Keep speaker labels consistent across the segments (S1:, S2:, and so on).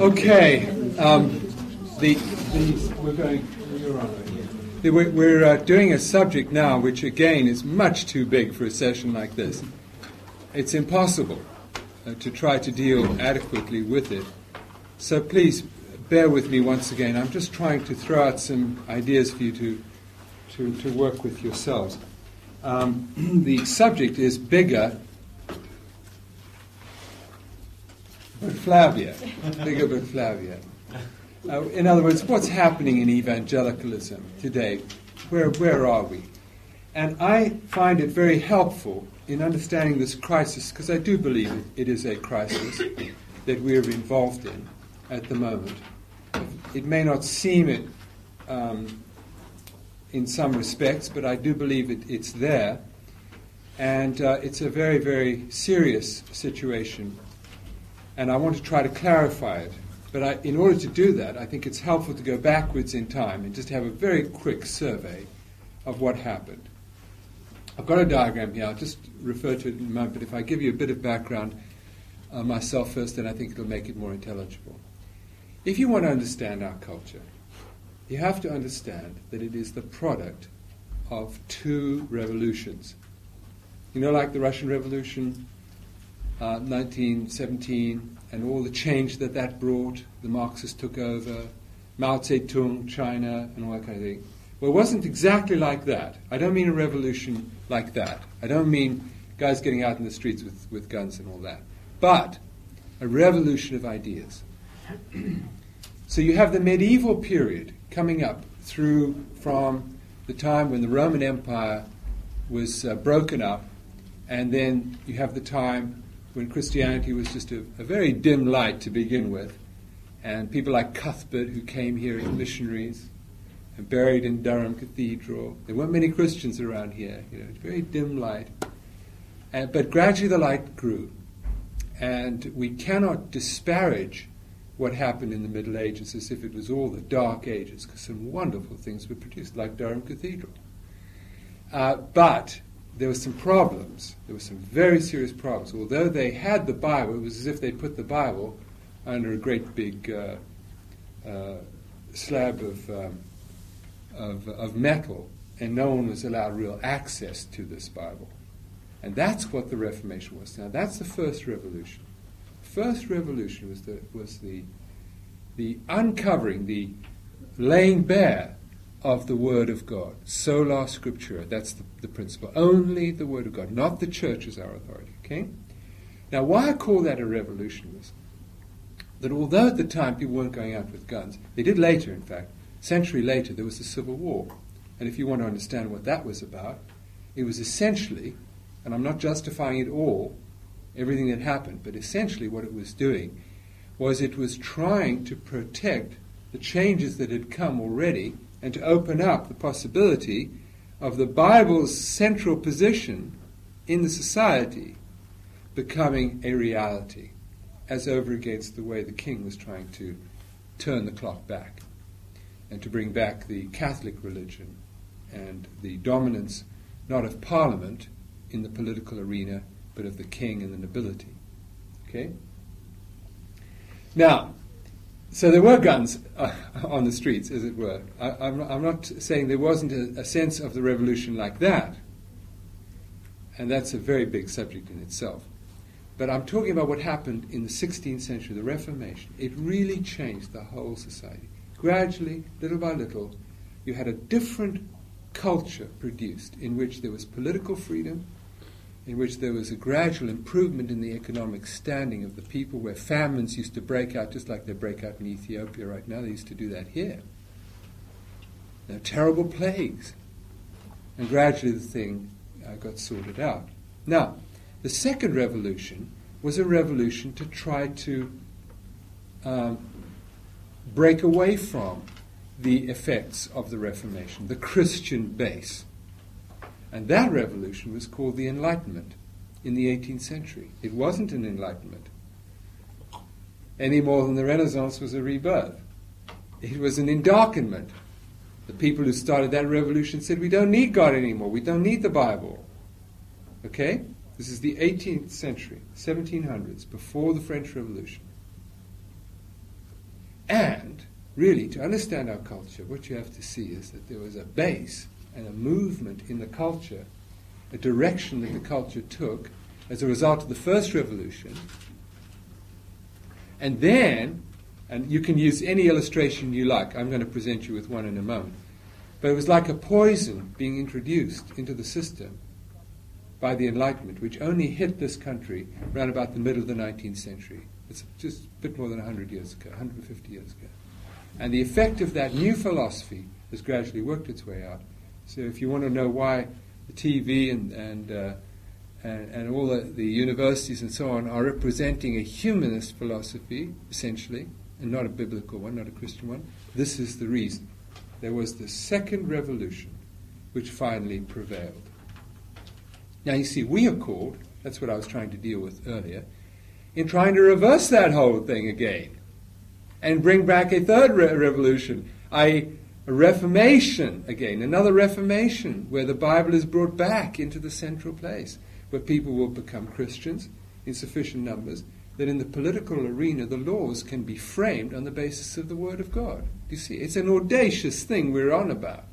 S1: Okay. Um, the, the, we're going. We're uh, doing a subject now which, again, is much too big for a session like this. It's impossible uh, to try to deal adequately with it. So please bear with me once again. I'm just trying to throw out some ideas for you to, to, to work with yourselves. Um, the subject is bigger but Flavia. Bigger but Flavia. Uh, in other words, what's happening in evangelicalism today? Where, where are we? And I find it very helpful in understanding this crisis, because I do believe it, it is a crisis that we're involved in at the moment. It may not seem it um, in some respects, but I do believe it, it's there. And uh, it's a very, very serious situation. And I want to try to clarify it but I, in order to do that, I think it's helpful to go backwards in time and just have a very quick survey of what happened. I've got a diagram here. I'll just refer to it in a moment. But if I give you a bit of background uh, myself first, then I think it'll make it more intelligible. If you want to understand our culture, you have to understand that it is the product of two revolutions. You know, like the Russian Revolution, uh, 1917, and all the change that that brought. The Marxists took over, Mao Zedong, China, and all that kind of thing. Well, it wasn't exactly like that. I don't mean a revolution like that. I don't mean guys getting out in the streets with, with guns and all that. But a revolution of ideas. so you have the medieval period coming up through from the time when the Roman Empire was uh, broken up, and then you have the time when Christianity was just a, a very dim light to begin with, and people like Cuthbert, who came here as missionaries and buried in Durham Cathedral. There weren't many Christians around here, you know, very dim light. And, but gradually the light grew. And we cannot disparage what happened in the Middle Ages as if it was all the Dark Ages, because some wonderful things were produced, like Durham Cathedral. Uh, but there were some problems. There were some very serious problems. Although they had the Bible, it was as if they put the Bible under a great big uh, uh, slab of, um, of, of metal, and no one was allowed real access to this Bible. And that's what the Reformation was. Now, that's the first revolution. First revolution was the, was the, the uncovering, the laying bare of the Word of God. Sola Scriptura, that's the, the principle. Only the Word of God, not the church is our authority. Okay? Now, why I call that a revolution was that although at the time people weren't going out with guns, they did later, in fact, century later, there was the Civil War. And if you want to understand what that was about, it was essentially, and I'm not justifying it all, everything that happened, but essentially what it was doing was it was trying to protect the changes that had come already and to open up the possibility of the Bible's central position in the society becoming a reality, as over against the way the king was trying to turn the clock back and to bring back the Catholic religion and the dominance not of Parliament in the political arena, but of the king and the nobility. Okay? Now, so there were guns uh, on the streets, as it were. I, am not saying there wasn't a, a, sense of the revolution like that, and that's a very big subject in itself. But I'm talking about what happened in the 16th century, the Reformation. It really changed the whole society. Gradually, little by little, you had a different culture produced in which there was political freedom, in which there was a gradual improvement in the economic standing of the people, where famines used to break out just like they break out in Ethiopia right now. They used to do that here. There terrible plagues. And gradually the thing uh, got sorted out. Now, the second revolution was a revolution to try to um, break away from the effects of the Reformation, the Christian base. And that revolution was called the Enlightenment in the 18th century. It wasn't an Enlightenment any more than the Renaissance was a rebirth. It was an endarkenment. The people who started that revolution said, We don't need God anymore. We don't need the Bible. Okay? This is the 18th century, 1700s, before the French Revolution. And really, to understand our culture, what you have to see is that there was a base and a movement in the culture, a direction that the culture took as a result of the first revolution. And then, and you can use any illustration you like, I'm going to present you with one in a moment. But it was like a poison being introduced into the system by the Enlightenment, which only hit this country around about the middle of the 19th century. It's just a bit more than 100 years ago, 150 years ago. And the effect of that new philosophy has gradually worked its way out. So if you want to know why the TV and, and, uh, and, and, all the, the universities and so on are representing a humanist philosophy, essentially, and not a biblical one, not a Christian one, this is the reason. There was the second revolution which finally prevailed. Now you see, we are called, that's what I was trying to deal with earlier, in trying to reverse that whole thing again and bring back a third re- revolution, a, a reformation again, another reformation where the Bible is brought back into the central place, where people will become Christians in sufficient numbers that in the political arena the laws can be framed on the basis of the Word of God. You see? It's an audacious thing we're on about.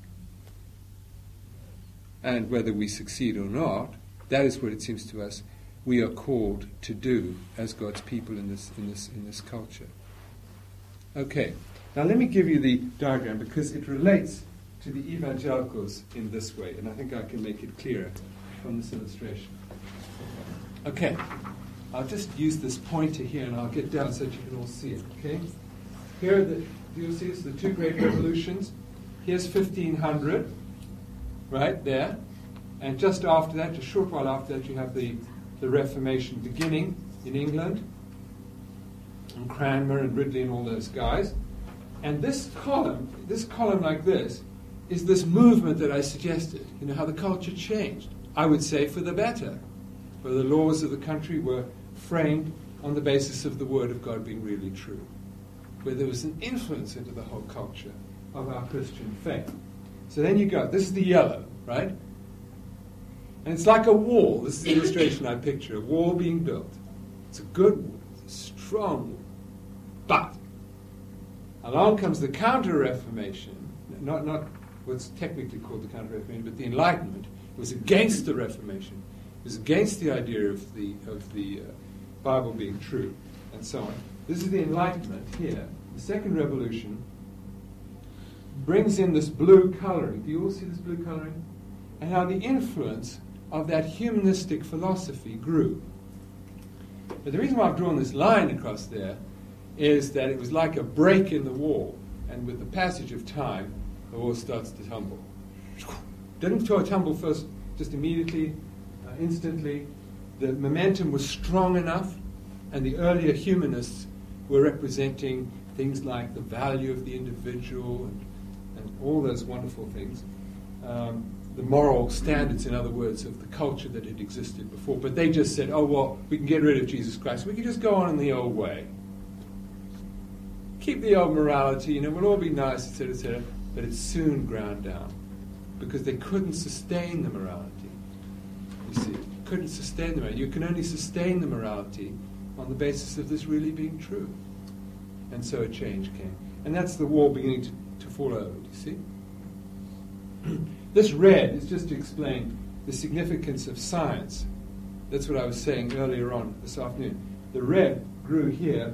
S1: And whether we succeed or not, that is what it seems to us we are called to do as God's people in this, in this, in this culture. Okay, now let me give you the diagram because it relates to the evangelicals in this way, and I think I can make it clearer from this illustration. Okay, I'll just use this pointer here and I'll get down so that you can all see it. Okay, here are the you'll see the two great revolutions. Here's 1500, right there, and just after that, a short while after that, you have the the Reformation beginning in England, and Cranmer and Ridley and all those guys. And this column, this column like this, is this movement that I suggested. You know, how the culture changed. I would say for the better, where the laws of the country were framed on the basis of the Word of God being really true, where there was an influence into the whole culture of our Christian faith. So then you go, this is the yellow, right? And it's like a wall. This is the illustration I picture a wall being built. It's a good wall, it's a strong wall. But along comes the Counter Reformation, not, not what's technically called the Counter Reformation, but the Enlightenment. It was against the Reformation, it was against the idea of the, of the uh, Bible being true, and so on. This is the Enlightenment here. The Second Revolution brings in this blue coloring. Do you all see this blue coloring? And how the influence of that humanistic philosophy grew. But the reason why I've drawn this line across there is that it was like a break in the wall, and with the passage of time, the wall starts to tumble. Didn't tumble first, just immediately, uh, instantly. The momentum was strong enough, and the earlier humanists were representing things like the value of the individual and, and all those wonderful things. Um, the moral standards, in other words, of the culture that had existed before. But they just said, oh, well, we can get rid of Jesus Christ. We can just go on in the old way. Keep the old morality, you know, we'll all be nice, etc., etc. But it soon ground down because they couldn't sustain the morality. You see, couldn't sustain the morality. You can only sustain the morality on the basis of this really being true. And so a change came. And that's the wall beginning to, to fall over, you see? This red is just to explain the significance of science. That's what I was saying earlier on this afternoon. The red grew here.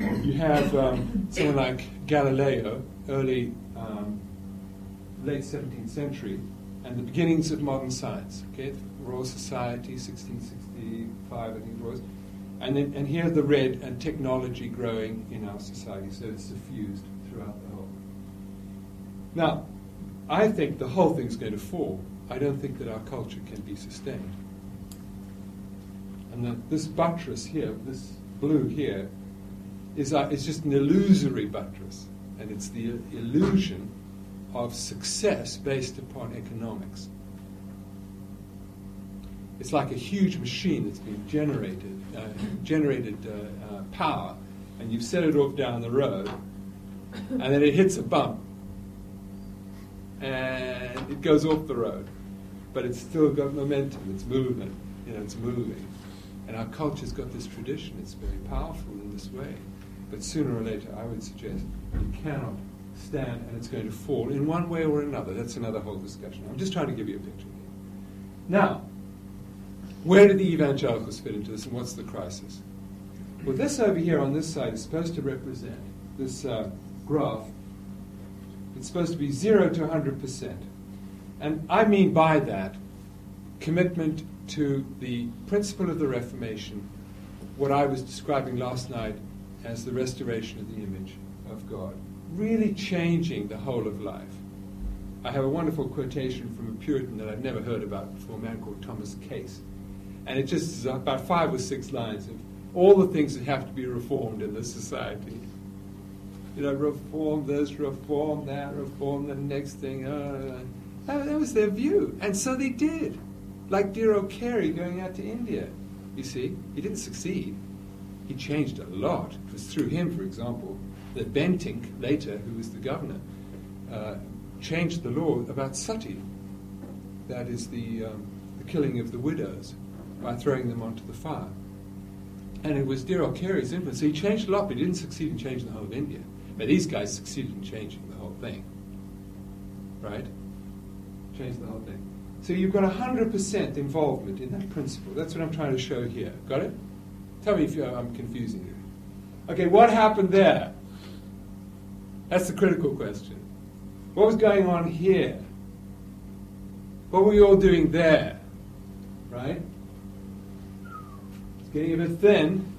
S1: You have um, someone like Galileo, early, um, late 17th century, and the beginnings of modern science. Okay, Royal Society, 1665, I think it was. And, then, and here the red and technology growing in our society, so it's diffused throughout the whole. Now, I think the whole thing's going to fall. I don't think that our culture can be sustained. And that this buttress here, this blue here, is, is just an illusory buttress. And it's the illusion of success based upon economics. It's like a huge machine that's been generated, uh, generated uh, uh, power, and you've set it off down the road, and then it hits a bump, and it goes off the road. But it's still got momentum, it's movement. You know, it's moving. And our culture's got this tradition. It's very powerful in this way. But sooner or later, I would suggest it cannot stand and it's going to fall in one way or another. That's another whole discussion. I'm just trying to give you a picture here. Now, where do the evangelicals fit into this and what's the crisis? Well, this over here on this side is supposed to represent this uh, graph. It's supposed to be 0 to 100%. And I mean by that commitment to the principle of the Reformation, what I was describing last night as the restoration of the image of God, really changing the whole of life. I have a wonderful quotation from a Puritan that I've never heard about before, a man called Thomas Case. And it just is about five or six lines of all the things that have to be reformed in this society. You know, reform this, reform that, reform the next thing. Uh, that, that was their view. And so they did. Like dear old Carey going out to India. You see, he didn't succeed. He changed a lot. It was through him, for example, that Bentinck, later, who was the governor, uh, changed the law about sati. That is the, um, the killing of the widows by throwing them onto the fire. And it was dear old Carey's influence. So he changed a lot, but he didn't succeed in changing the whole of India. But these guys succeeded in changing the whole thing. Right? Changed the whole thing. So you've got 100% involvement in that principle. That's what I'm trying to show here. Got it? Tell me if I'm confusing you. Okay, what happened there? That's the critical question. What was going on here? What were you all doing there? Right? It's getting a bit thin.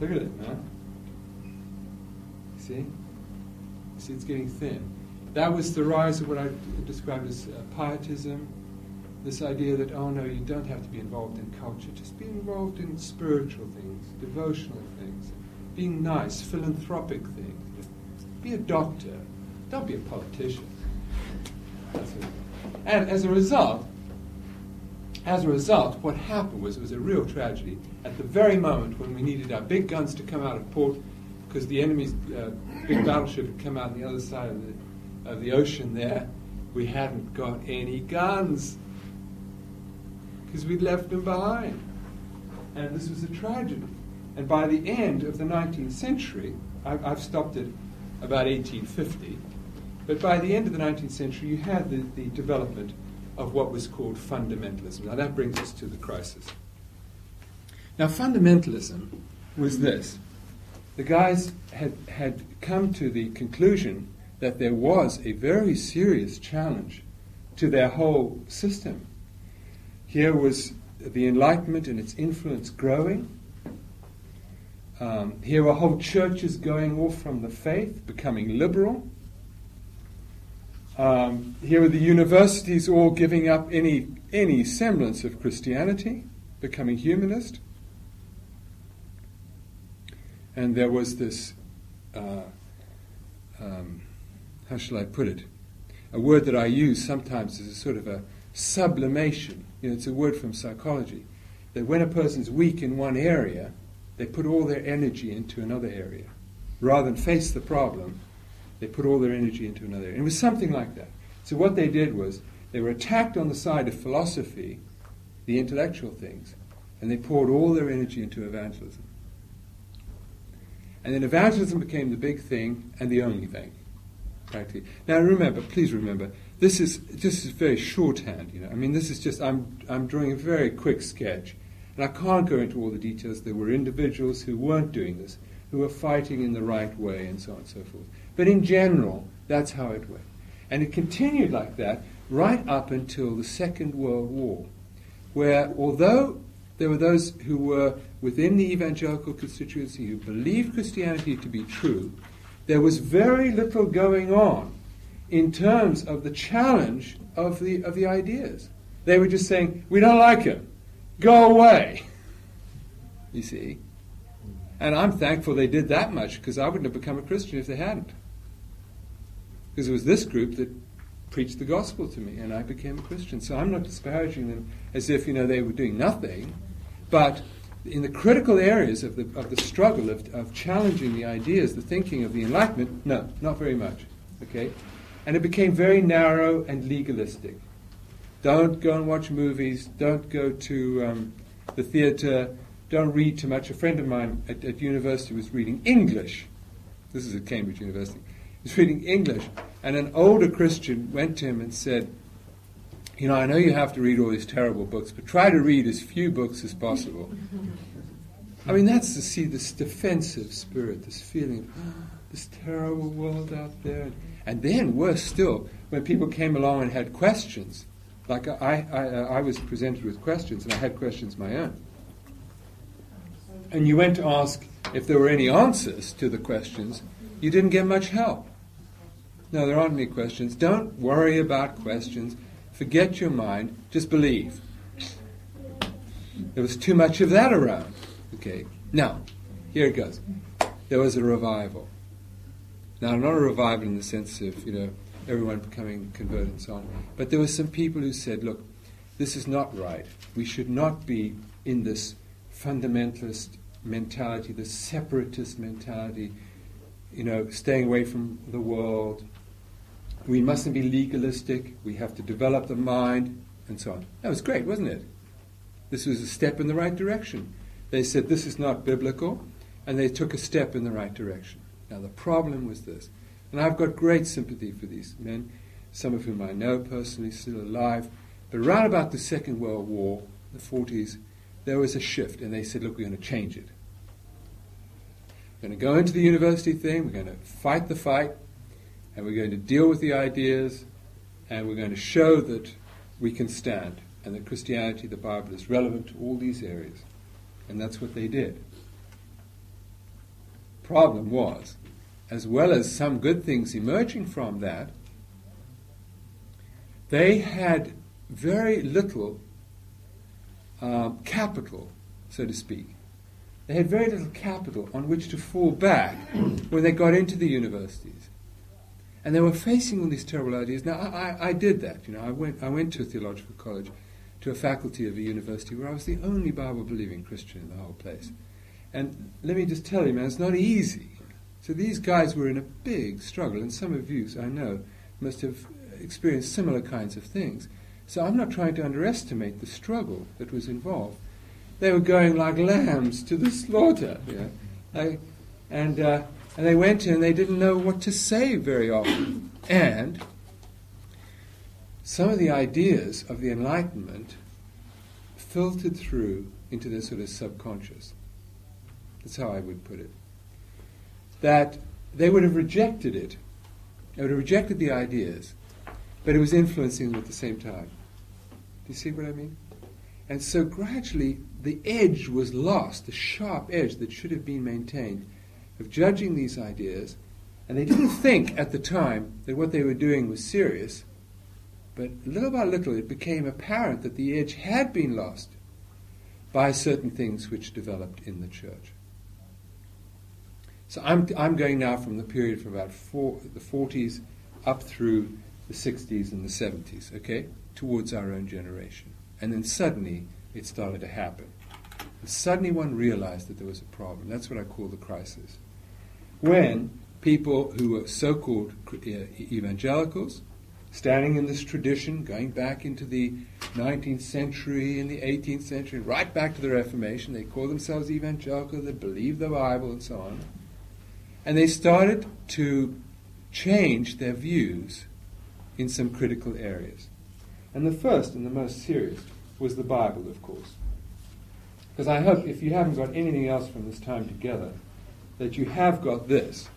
S1: Look at it, man. See? See, it's getting thin. That was the rise of what I described as uh, pietism, this idea that, oh no, you don't have to be involved in culture, just be involved in spiritual things, devotional things, being nice, philanthropic things. Be a doctor, don't be a politician. And as a result, as a result, what happened was it was a real tragedy. At the very moment when we needed our big guns to come out of port, because the enemy's uh, big battleship had come out on the other side of the, of the ocean there, we hadn't got any guns because we'd left them behind. And this was a tragedy. And by the end of the 19th century, I've, I've stopped at about 1850, but by the end of the 19th century, you had the, the development of what was called fundamentalism. Now, that brings us to the crisis. Now, fundamentalism was this the guys had, had come to the conclusion that there was a very serious challenge to their whole system. Here was the Enlightenment and its influence growing. Um, here were whole churches going off from the faith, becoming liberal. Um, here were the universities all giving up any, any semblance of Christianity, becoming humanist. And there was this, uh, um, how shall I put it? A word that I use sometimes as a sort of a sublimation. You know, it's a word from psychology. That when a person's weak in one area, they put all their energy into another area. Rather than face the problem, they put all their energy into another area. And it was something like that. So what they did was they were attacked on the side of philosophy, the intellectual things, and they poured all their energy into evangelism. And then evangelism became the big thing and the only thing, practically. Now remember, please remember, this is is very shorthand. You know, I mean, this is just I'm I'm drawing a very quick sketch, and I can't go into all the details. There were individuals who weren't doing this, who were fighting in the right way, and so on and so forth. But in general, that's how it went, and it continued like that right up until the Second World War, where although there were those who were within the evangelical constituency who believed Christianity to be true, there was very little going on in terms of the challenge of the, of the ideas. They were just saying, we don't like him, go away. You see? And I'm thankful they did that much because I wouldn't have become a Christian if they hadn't. Because it was this group that preached the gospel to me and I became a Christian. So I'm not disparaging them as if, you know, they were doing nothing. But in the critical areas of the, of the struggle of, of challenging the ideas, the thinking of the Enlightenment, no, not very much. Okay? And it became very narrow and legalistic. Don't go and watch movies. Don't go to um, the theatre. Don't read too much. A friend of mine at, at university was reading English. This is at Cambridge University. He was reading English, and an older Christian went to him and said, You know, I know you have to read all these terrible books, but try to read as few books as possible. I mean, that's to see this defensive spirit, this feeling, oh, this terrible world out there. And then, worse still, when people came along and had questions, like I, I, I was presented with questions, and I had questions my own. And you went to ask if there were any answers to the questions, you didn't get much help. No, there aren't any questions. Don't worry about questions. Forget your mind. Just believe. There was too much of that around. Okay. Now, here it goes. There was a revival. Now, not a revival in the sense of, you know, everyone becoming converted and so on. But there were some people who said, look, this is not right. We should not be in this fundamentalist mentality, this separatist mentality, you know, staying away from the world. We mustn't be legalistic. We have to develop the mind, and so on. That was great, wasn't it? This was a step in the right direction. They said this is not biblical, and they took a step in the right direction. Now, the problem was this and I've got great sympathy for these men, some of whom I know personally, still alive. But around about the Second World War, the 40s, there was a shift, and they said, look, we're going to change it. We're going to go into the university thing, we're going to fight the fight, and we're going to deal with the ideas, and we're going to show that we can stand, and that Christianity, the Bible, is relevant to all these areas. And that's what they did. Problem was, as well as some good things emerging from that, they had very little uh, capital, so to speak. They had very little capital on which to fall back when they got into the universities. And they were facing all these terrible ideas. Now, I, I, I did that. You know, I went, I went to a theological college, to a faculty of a university where I was the only Bible believing Christian in the whole place. And let me just tell you, man, it's not easy. So these guys were in a big struggle, and some of you, I know, must have experienced similar kinds of things. So I'm not trying to underestimate the struggle that was involved. They were going like lambs to the slaughter, know. and, uh, and they went in and they didn't know what to say very often. And some of the ideas of the Enlightenment filtered through into their sort of subconscious. That's how I would put it that they would have rejected it. They would have rejected the ideas, but it was influencing them at the same time. Do you see what I mean? And so gradually, the edge was lost, the sharp edge that should have been maintained of judging these ideas. And they didn't think at the time that what they were doing was serious, but little by little it became apparent that the edge had been lost by certain things which developed in the church. So I'm, I'm going now from the period from about four, the 40s up through the 60s and the 70s, okay, towards our own generation. And then suddenly it started to happen. And suddenly one realized that there was a problem. That's what I call the crisis. When people who were so called uh, evangelicals, standing in this tradition, going back into the 19th century and the 18th century, right back to the Reformation, they call themselves evangelical, they believe the Bible, and so on and they started to change their views in some critical areas. And the first and the most serious was the Bible, of course. Because I hope if you haven't got anything else from this time together, that you have got this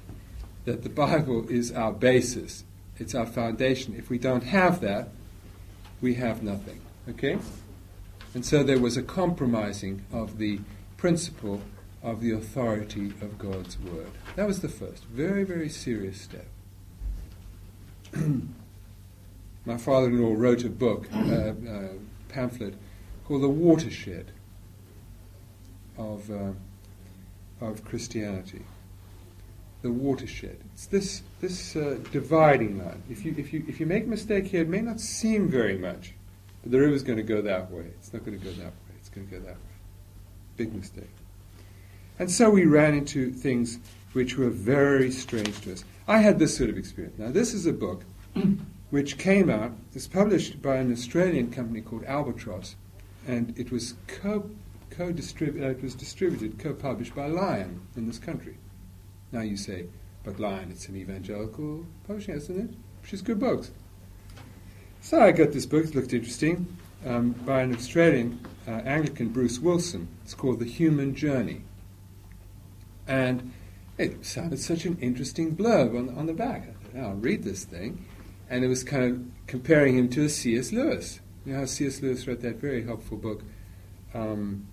S1: that the Bible is our basis, it's our foundation. If we don't have that, we have nothing. Okay? And so there was a compromising of the principle of the authority of God's Word. That was the first, very, very serious step. My father in law wrote a book, uh, uh, pamphlet, called The Watershed of, uh, of Christianity. The watershed. It's this, this uh, dividing line. If you, if, you, if you make a mistake here, it may not seem very much, but the river's going to go that way. It's not going to go that way. It's going to go that way. Big mistake. And so we ran into things which were very strange to us. I had this sort of experience. Now, this is a book which came out, it was published by an Australian company called Albatross, and it was co co distributed. Uh, it was distributed, co-published by Lion in this country. Now you say, but Lion, it's an evangelical publishing, isn't it? Which is good books. So I got this book. It looked interesting um, by an Australian uh, Anglican, Bruce Wilson. It's called The Human Journey, and it sounded such an interesting blurb on, on the back. I thought, oh, I'll read this thing. And it was kind of comparing him to a C.S. Lewis. You know how C.S. Lewis wrote that very helpful book. Um,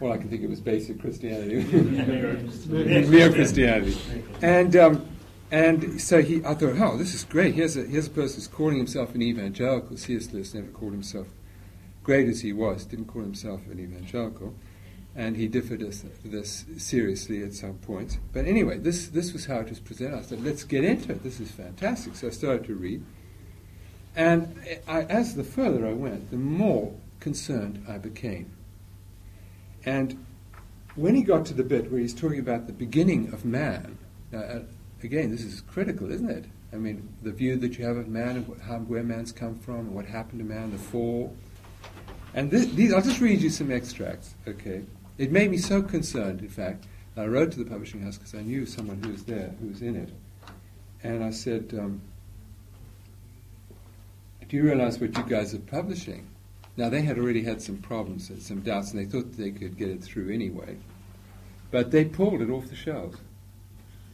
S1: well, I can think it was basic Christianity, mere Christianity, and um, and so he, I thought, oh, this is great. Here's a here's a person who's calling himself an evangelical. C.S. Lewis never called himself, great as he was, didn't call himself an evangelical, and he differed this, seriously at some point. But anyway, this this was how it was presented. I said, let's get into it. This is fantastic. So I started to read. And I, as the further I went, the more concerned I became. And when he got to the bit where he's talking about the beginning of man, uh, again, this is critical, isn't it? I mean, the view that you have of man and how, where man's come from what happened to man, the fall. And this, these, I'll just read you some extracts, okay? It made me so concerned, in fact, I wrote to the publishing house because I knew someone who was there, who was in it. And I said, um, do you realize what you guys are publishing? Now, they had already had some problems and some doubts, and they thought they could get it through anyway. But they pulled it off the shelves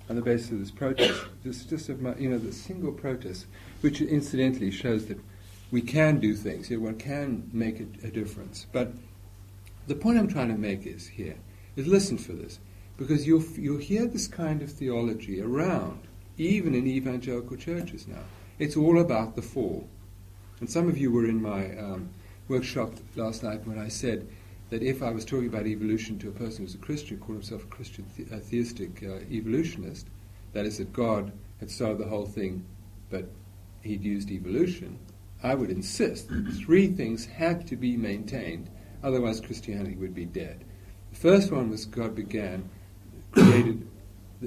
S1: on the basis of this protest. This just of my, you know, the single protest, which incidentally shows that we can do things. You know, one can make a, a difference. But the point I'm trying to make is here is listen for this, because you'll you'll hear this kind of theology around, even in evangelical churches now. It's all about the fall. And some of you were in my um, workshop last night when I said that if I was talking about evolution to a person who's a Christian, called himself a Christian the- a theistic uh, evolutionist, that is, that God had started the whole thing, but he'd used evolution, I would insist that three things had to be maintained, otherwise Christianity would be dead. The first one was God began, created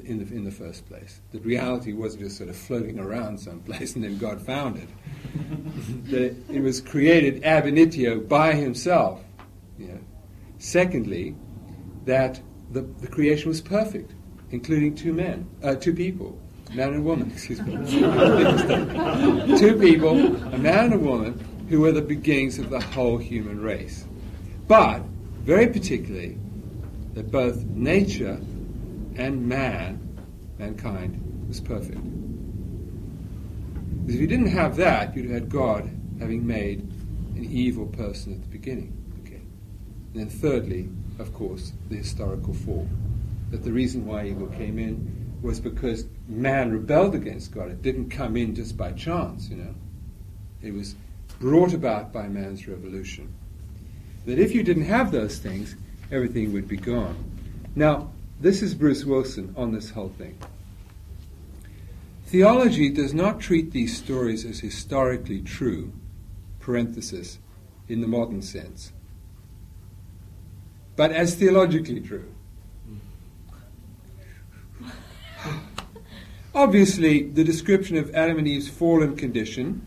S1: in the, in the first place. That reality wasn't just sort of floating around someplace and then God found it. that it, it, was created ab initio by Himself. You know. Secondly, that the, the creation was perfect, including two men, uh, two people, man and woman, excuse me. two people, a man and a woman, who were the beginnings of the whole human race. But, very particularly, that both nature and man, mankind, was perfect. Because if you didn't have that, you'd have had God having made an evil person at the beginning. Okay. And then thirdly, of course, the historical fall. That the reason why evil came in was because man rebelled against God. It didn't come in just by chance, you know. It was brought about by man's revolution. That if you didn't have those things, everything would be gone. Now, this is Bruce Wilson on this whole thing. Theology does not treat these stories as historically true, parenthesis, in the modern sense, but as theologically true. Obviously, the description of Adam and Eve's fallen condition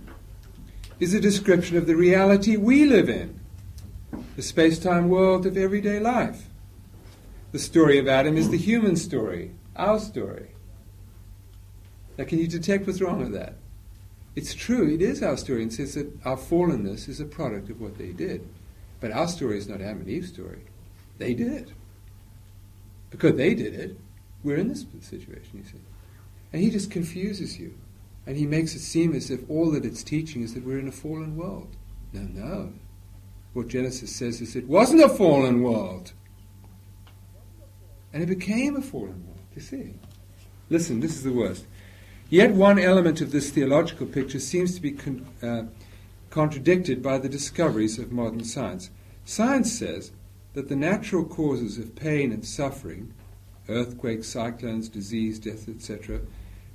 S1: is a description of the reality we live in, the space time world of everyday life. The story of Adam is the human story, our story. Now, can you detect what's wrong with that? It's true, it is our story, and says that our fallenness is a product of what they did. But our story is not Adam and Eve's story. They did it. Because they did it, we're in this situation, you see. And he just confuses you. And he makes it seem as if all that it's teaching is that we're in a fallen world. No, no. What Genesis says is it wasn't a fallen world. And it became a fallen world, you see. Listen, this is the worst. Yet one element of this theological picture seems to be con- uh, contradicted by the discoveries of modern science. Science says that the natural causes of pain and suffering, earthquakes, cyclones, disease, death, etc.,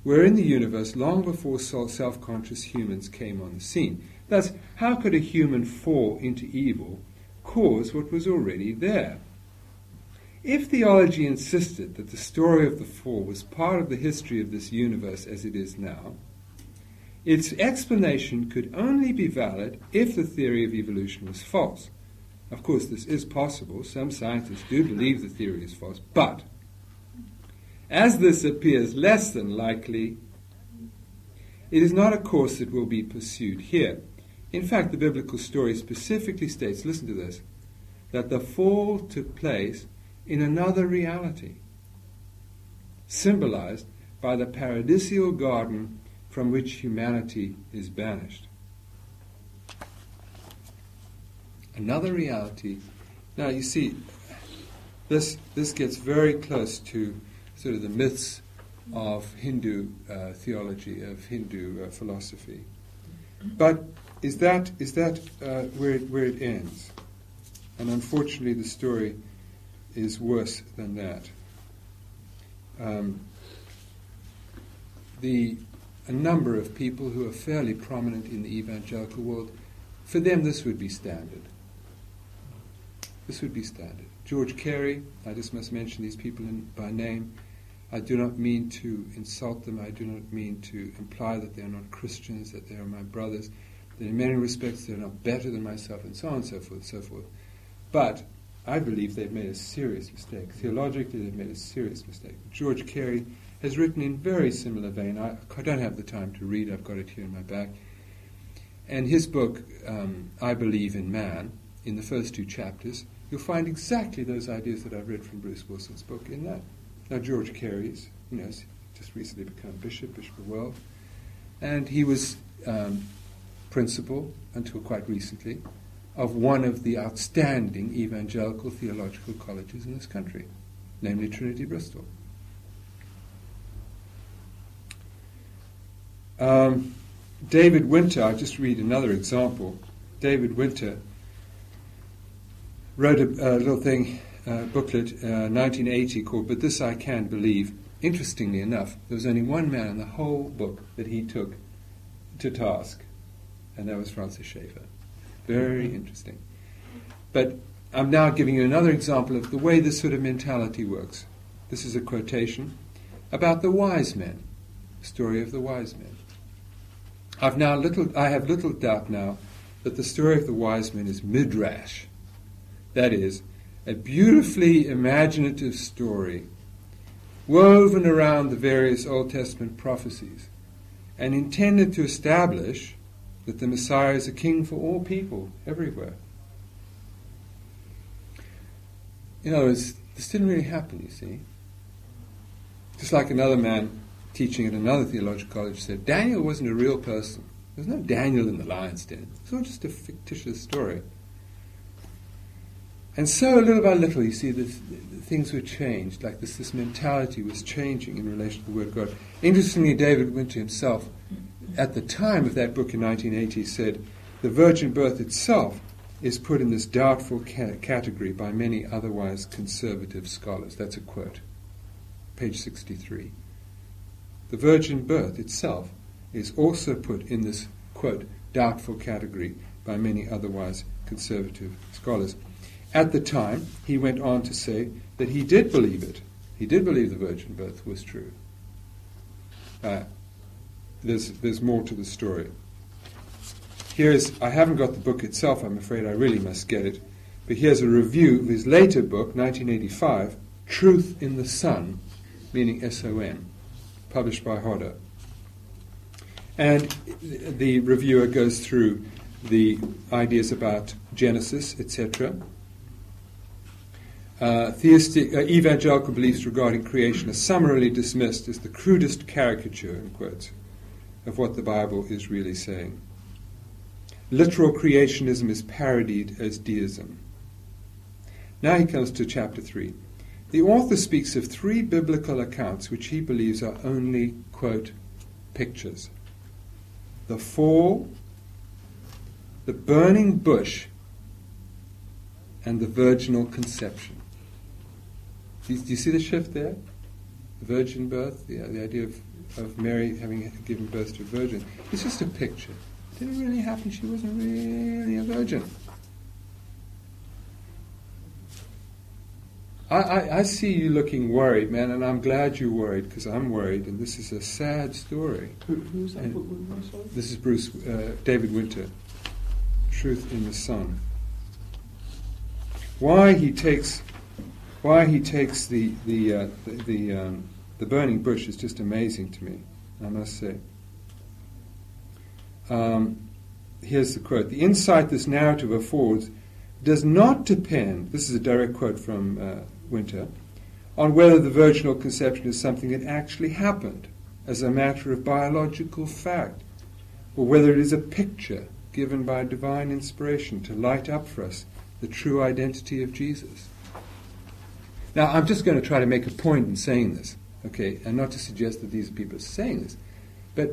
S1: were in the universe long before self conscious humans came on the scene. Thus, how could a human fall into evil cause what was already there? If theology insisted that the story of the fall was part of the history of this universe as it is now, its explanation could only be valid if the theory of evolution was false. Of course, this is possible. Some scientists do believe the theory is false, but as this appears less than likely, it is not a course that will be pursued here. In fact, the biblical story specifically states listen to this that the fall took place in another reality, symbolized by the paradisial garden from which humanity is banished. Another reality. Now, you see, this, this gets very close to sort of the myths of Hindu uh, theology, of Hindu uh, philosophy. But is that, is that uh, where, it, where it ends? And unfortunately, the story is worse than that. Um, the, a number of people who are fairly prominent in the evangelical world, for them this would be standard. This would be standard. George Carey, I just must mention these people in, by name. I do not mean to insult them. I do not mean to imply that they are not Christians, that they are my brothers, that in many respects they're not better than myself, and so on and so forth, and so forth. But I believe they've made a serious mistake. Theologically, they've made a serious mistake. George Carey has written in very similar vein. I, I don't have the time to read. I've got it here in my back. And his book, um, I Believe in Man, in the first two chapters, you'll find exactly those ideas that I've read from Bruce Wilson's book in that. Now, George Carey's, you know, just recently become bishop, Bishop of Wells, and he was um, principal until quite recently of one of the outstanding evangelical theological colleges in this country, namely Trinity Bristol. Um, David Winter, I'll just read another example. David Winter wrote a, a little thing booklet, uh, 1980, called But This I Can Believe. Interestingly enough, there was only one man in the whole book that he took to task, and that was Francis Schaeffer. Very interesting. But I'm now giving you another example of the way this sort of mentality works. This is a quotation about the wise men, story of the wise men. I've now little, I have little doubt now that the story of the wise men is midrash. That is, a beautifully imaginative story woven around the various Old Testament prophecies and intended to establish that the Messiah is a king for all people, everywhere. In other words, this didn't really happen, you see. Just like another man teaching at another theological college said, Daniel wasn't a real person. There's no Daniel in the lion's den. It's all just a fictitious story. And so, little by little, you see, this, things were changed. Like this, this mentality was changing in relation to the Word of God. Interestingly, David Winter himself, at the time of that book in 1980, said the virgin birth itself is put in this doubtful ca- category by many otherwise conservative scholars. That's a quote. Page 63. The virgin birth itself is also put in this, quote, doubtful category by many otherwise conservative scholars. At the time, he went on to say that he did believe it. He did believe the virgin birth was true. Uh, there's, there's more to the story. Here's, I haven't got the book itself, I'm afraid I really must get it, but here's a review of his later book, 1985, Truth in the Son, meaning S O N, published by Hodder. And the reviewer goes through the ideas about Genesis, etc., uh, theistic, uh, evangelical beliefs regarding creation are summarily dismissed as the crudest caricature, in quotes, of what the Bible is really saying. Literal creationism is parodied as deism. Now he comes to chapter 3. The author speaks of three biblical accounts which he believes are only, quote, pictures the fall, the burning bush, and the virginal conception. Do you, do you see the shift there? The virgin birth, the, the idea of, of Mary having given birth to a virgin. It's just a picture. It didn't really happen. She wasn't really a virgin. I, I, I see you looking worried, man, and I'm glad you're worried because I'm worried, and this is a sad story.
S2: Who, who's that?
S1: And? This is Bruce uh, David Winter, Truth in the Son. Why he takes, why he takes the the uh, the the, um, the burning bush is just amazing to me. I must say. Um, here's the quote: "The insight this narrative affords does not depend." This is a direct quote from uh, Winter. On whether the virginal conception is something that actually happened as a matter of biological fact, or whether it is a picture given by divine inspiration to light up for us the true identity of Jesus. Now, I'm just going to try to make a point in saying this, okay, and not to suggest that these people are saying this, but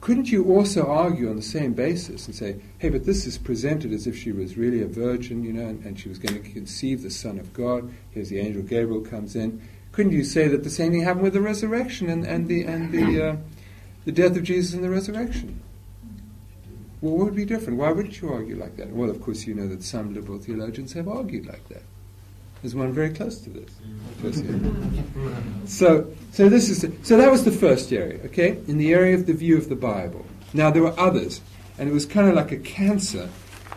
S1: couldn't you also argue on the same basis and say, hey, but this is presented as if she was really a virgin, you know, and, and she was going to conceive the Son of God. Here's the angel Gabriel comes in. Couldn't you say that the same thing happened with the resurrection and, and the and the uh, the death of Jesus and the resurrection? Well, what would be different? Why wouldn't you argue like that? Well, of course, you know that some liberal theologians have argued like that. There's one very close to this. So, so this is so that was the first area, okay? In the area of the view of the Bible. Now there were others, and it was kind of like a cancer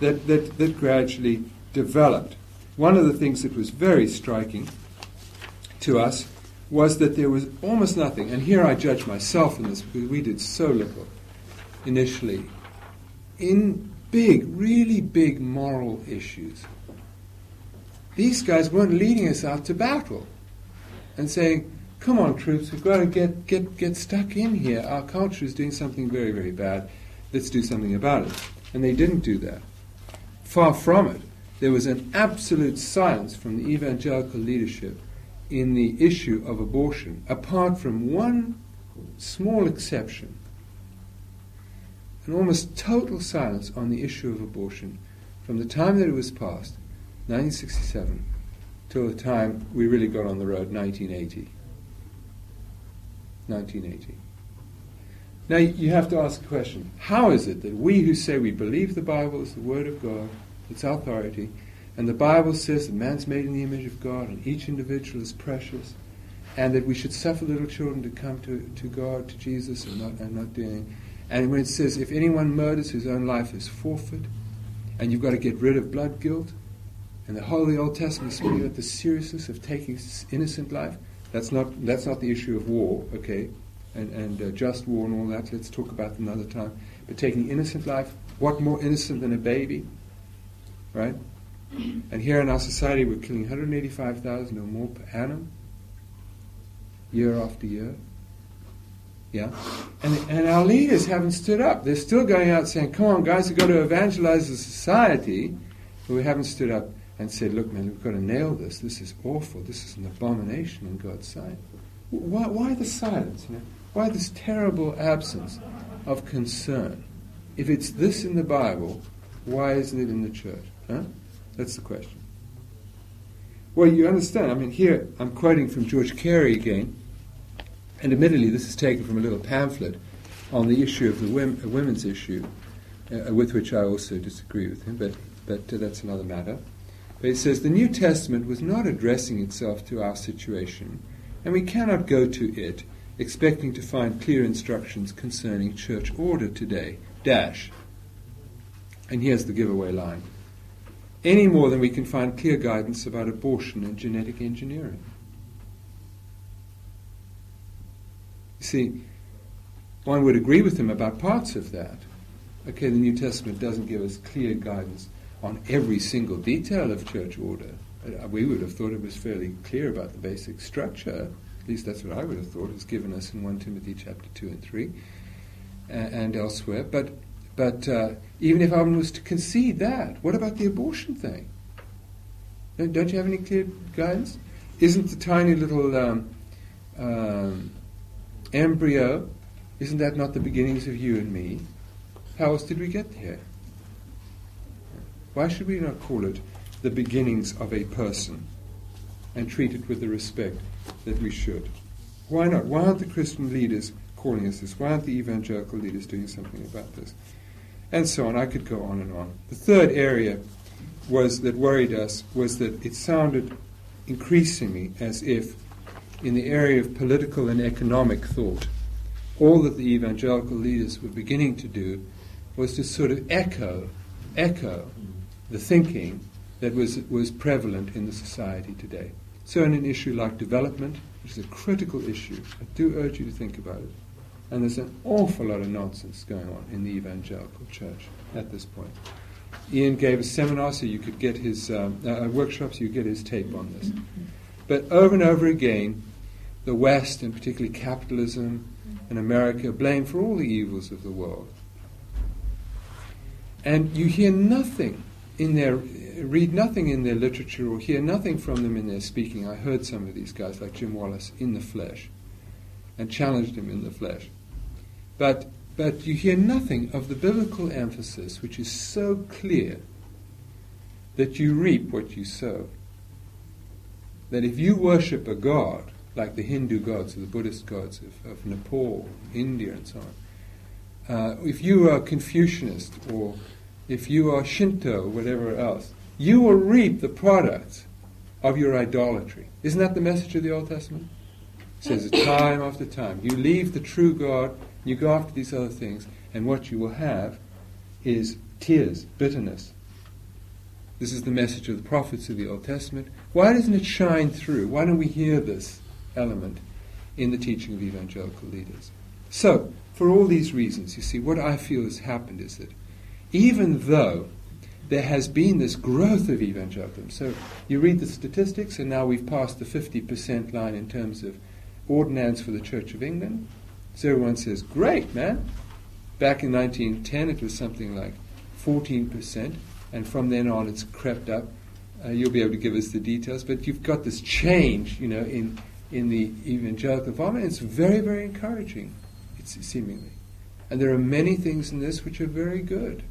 S1: that that, that gradually developed. One of the things that was very striking to us was that there was almost nothing, and here I judge myself in this because we did so little initially in big, really big moral issues. These guys weren't leading us out to battle and saying, come on, troops, we've got to get, get, get stuck in here. Our culture is doing something very, very bad. Let's do something about it. And they didn't do that. Far from it. There was an absolute silence from the evangelical leadership in the issue of abortion, apart from one small exception. An almost total silence on the issue of abortion from the time that it was passed, 1967, till the time we really got on the road, 1980. 1980. Now you have to ask a question. How is it that we who say we believe the Bible is the Word of God, its authority, and the Bible says that man's made in the image of God and each individual is precious, and that we should suffer little children to come to, to God, to Jesus, and not, and not doing. And when it says, if anyone murders his own life is forfeit, and you've got to get rid of blood guilt, and the whole of the Old Testament is speaking about the seriousness of taking innocent life, that's not, that's not the issue of war, okay, and, and uh, just war and all that. Let's talk about another time. But taking innocent life, what more innocent than a baby, right? And here in our society, we're killing 185,000 or more per annum, year after year. Yeah? And, and our leaders haven't stood up. They're still going out saying, come on, guys, we've got to evangelize the society. But we haven't stood up and said, look, man, we've got to nail this. This is awful. This is an abomination in God's sight. Why, why the silence? You know? Why this terrible absence of concern? If it's this in the Bible, why isn't it in the church? Huh? That's the question. Well, you understand. I mean, here I'm quoting from George Carey again, and admittedly, this is taken from a little pamphlet on the issue of the women, women's issue, uh, with which I also disagree with him, but, but uh, that's another matter. But it says the New Testament was not addressing itself to our situation, and we cannot go to it expecting to find clear instructions concerning church order today. Dash. And here's the giveaway line any more than we can find clear guidance about abortion and genetic engineering. You see, one would agree with him about parts of that. Okay, the New Testament doesn't give us clear guidance on every single detail of church order. Uh, We would have thought it was fairly clear about the basic structure. At least that's what I would have thought. It's given us in 1 Timothy chapter 2 and 3 uh, and elsewhere. But, but uh, even if I was to concede that, what about the abortion thing? Don't, don't you have any clear guidance? Isn't the tiny little um, um, embryo, isn't that not the beginnings of you and me? How else did we get here? Why should we not call it the beginnings of a person and treat it with the respect that we should? Why not? Why aren't the Christian leaders calling us this? Why aren't the evangelical leaders doing something about this? And so on. I could go on and on. The third area was that worried us was that it sounded increasingly as if in the area of political and economic thought, all that the evangelical leaders were beginning to do was to sort of echo, echo the thinking that was, was prevalent in the society today. So, in an issue like development, which is a critical issue, I do urge you to think about it. And there's an awful lot of nonsense going on in the evangelical church at this point. Ian gave a seminar, so you could get his um, uh, workshops, you get his tape on this. But over and over again, the West, and particularly capitalism and America, blame for all the evils of the world. And you hear nothing in their, read nothing in their literature or hear nothing from them in their speaking. I heard some of these guys, like Jim Wallis, in the flesh, and challenged him in the flesh. But but you hear nothing of the biblical emphasis, which is so clear that you reap what you sow. That if you worship a god, like the Hindu gods or the Buddhist gods of, of Nepal, India, and so on, uh, if you are Confucianist or if you are Shinto whatever else, you will reap the products of your idolatry. Isn't that the message of the Old Testament? It says time after time. You leave the true God you go after these other things, and what you will have is tears, bitterness. This is the message of the prophets of the Old Testament. Why doesn't it shine through? Why don't we hear this element in the teaching of evangelical leaders? So, for all these reasons, you see, what I feel has happened is that even though there has been this growth of evangelicalism, so you read the statistics, and now we've passed the 50% line in terms of ordinands for the Church of England. So everyone says, great, man. Back in 1910, it was something like 14%, and from then on it's crept up. Uh, you'll be able to give us the details, but you've got this change, you know, in, in the evangelical environment. It's very, very encouraging, it's seemingly. And there are many things in this which are very good.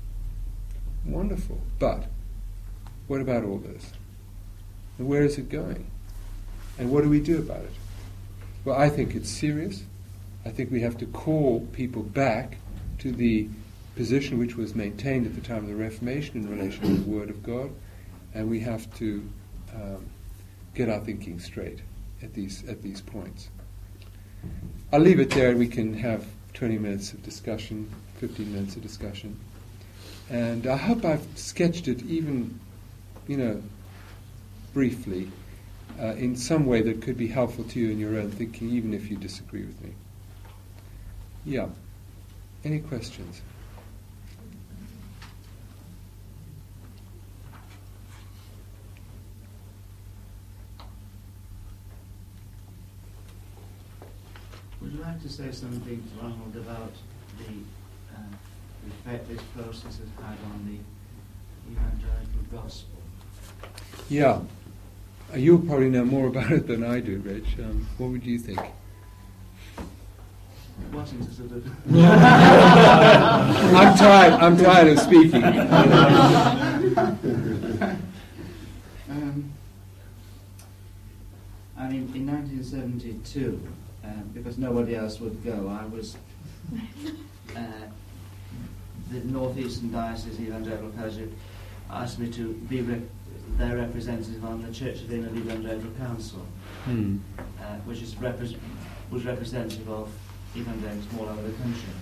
S1: Wonderful. But what about all this? And where is it going? And what do we do about it? Well, I think it's serious. I think we have to call people back to the position which was maintained at the time of the Reformation in relation to the Word of God, and we have to um, get our thinking straight at these at these points. I'll leave it there. We can have 20 minutes of discussion, 15 minutes of discussion, and I hope I've sketched it even, you know, briefly, uh, in some way that could be helpful to you in your own thinking, even if you disagree with me. Yeah. Any questions?
S2: Would you like to say something, Ronald, about the uh, effect this process has had on the evangelical gospel?
S1: Yeah. You'll probably know more about it than I do, Rich. Um, what would you think?
S2: wanting to sort of.
S1: I'm tired. I'm tired of speaking.
S2: um, I mean, in 1972, uh, because nobody else would go, I was uh, the Northeastern Diocese Evangelical Fellowship asked me to be rep- their representative on the Church of England Evangelical Council,
S1: hmm.
S2: uh, which is repre- was representative of evangelicals all over the country.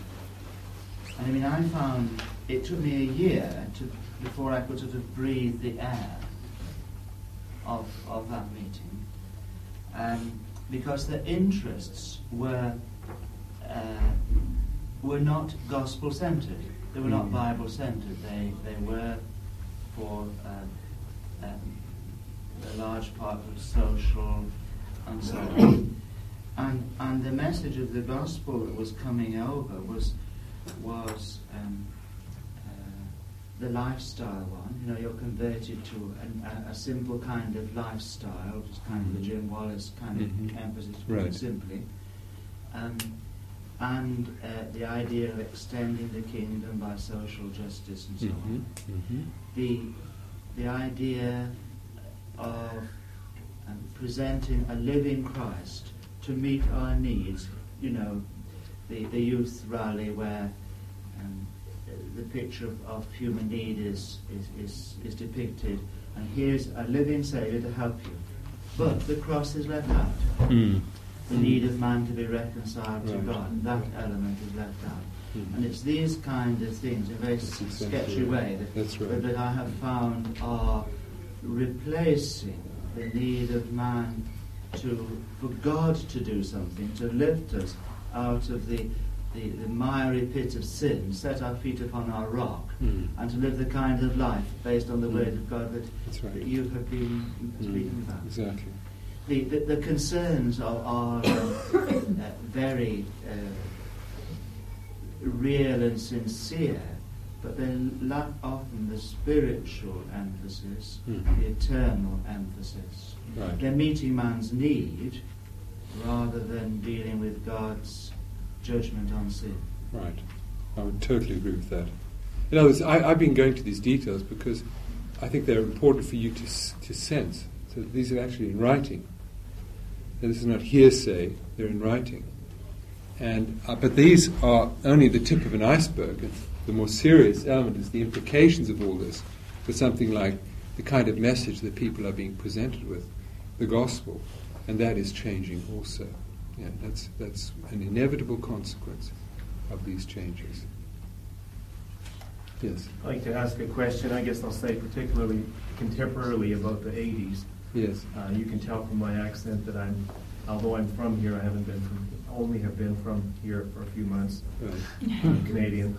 S2: And I mean, I found it took me a year to, before I could sort of breathe the air of, of that meeting, um, because the interests were uh, were not gospel centered. They were not mm. Bible centered. They they were for uh, um, a large part of social and so on. And, and the message of the gospel that was coming over was, was um, uh, the lifestyle one. You know, you're converted to an, a, a, simple kind of lifestyle, just kind of the Jim Wallis kind mm-hmm. of emphasis, right. simply. Um, and uh, the idea of extending the kingdom by social justice and so mm-hmm. on. Mm-hmm. The, the idea of um, presenting a living Christ to meet our needs. You know, the, the youth rally where um, the picture of, of, human need is, is, is, is depicted, and here's a living Saviour to help you. But the cross is left out.
S1: Mm.
S2: The need of man to be reconciled to God, and that element is left out.
S1: Mm.
S2: And it's these kind of things, in a very s-
S1: Exactly
S2: sketchy
S1: right.
S2: way, that,
S1: That's right.
S2: that I have found are replacing the need of man to, for God to do something, to lift us out of the, the, the miry pit of sin, set our feet upon our rock,
S1: Mm.
S2: and to live the kind of life based on the
S1: Mm.
S2: word of God that,
S1: right.
S2: that you have been speaking
S1: Mm.
S2: about.
S1: Exactly.
S2: The, the, the concerns are, are uh, uh, very uh, real and sincere, but they lack often the spiritual emphasis,
S1: Mm.
S2: the eternal emphasis.
S1: Right.
S2: They're meeting man's need rather than dealing with God's judgment on sin.
S1: Right. I would totally agree with that. In other words, I, I've been going to these details because I think they're important for you to, to sense. So these are actually in writing. This is not hearsay, they're in writing. And, uh, but these are only the tip of an iceberg. The more serious element is the implications of all this for something like the kind of message that people are being presented with, the gospel. And that is changing also. Yeah, that's, that's an inevitable consequence of these changes. Yes,
S3: I'd like to ask a question, I guess I'll say particularly contemporarily about the 80s.
S1: Yes,
S3: Uh, you can tell from my accent that I'm, although I'm from here, I haven't been from, only have been from here for a few months.
S1: right.
S3: I'm Canadian.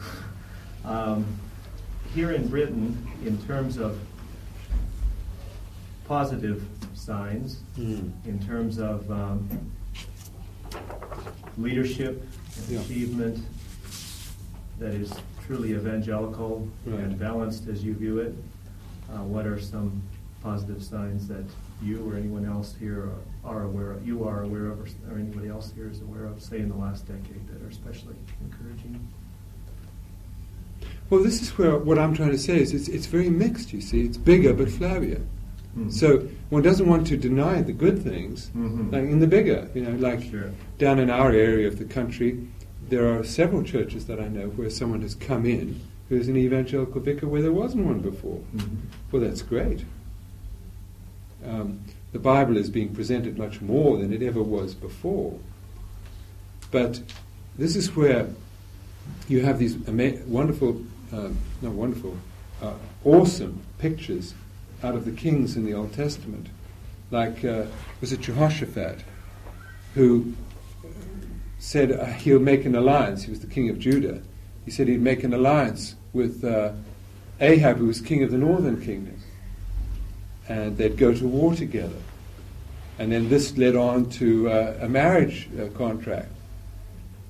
S3: Um, here in Britain, in terms of positive signs,
S1: Mm.
S3: in terms of um, leadership and
S1: Yeah.
S3: achievement that is truly evangelical
S1: Right.
S3: and balanced as you view it, uh, what are some positive signs that you or anyone else here are, are aware of, you are aware of, or, or anybody else here is aware of, say in the last decade, that are especially encouraging?
S1: Well, this is where what I'm trying to say is it's, it's very mixed, you see. It's bigger but flabbier.
S3: Mhm.
S1: So one doesn't want to deny the good things,
S3: Mhm.
S1: like in the bigger, you know, like
S3: Sure.
S1: down in our area of the country, there are several churches that I know where someone has come in who is an evangelical vicar where there wasn't one before.
S3: Mhm.
S1: Well, that's great. Um, the Bible is being presented much more than it ever was before. But this is where you have these ama- wonderful, um, not wonderful, uh, awesome pictures out of the kings in the Old Testament. Like, uh, was it Jehoshaphat who said uh, he'll make an alliance? He was the king of Judah. He said he'd make an alliance with uh, Ahab, who was king of the northern kingdom. And they'd go to war together. And then this led on to uh, a marriage uh, contract.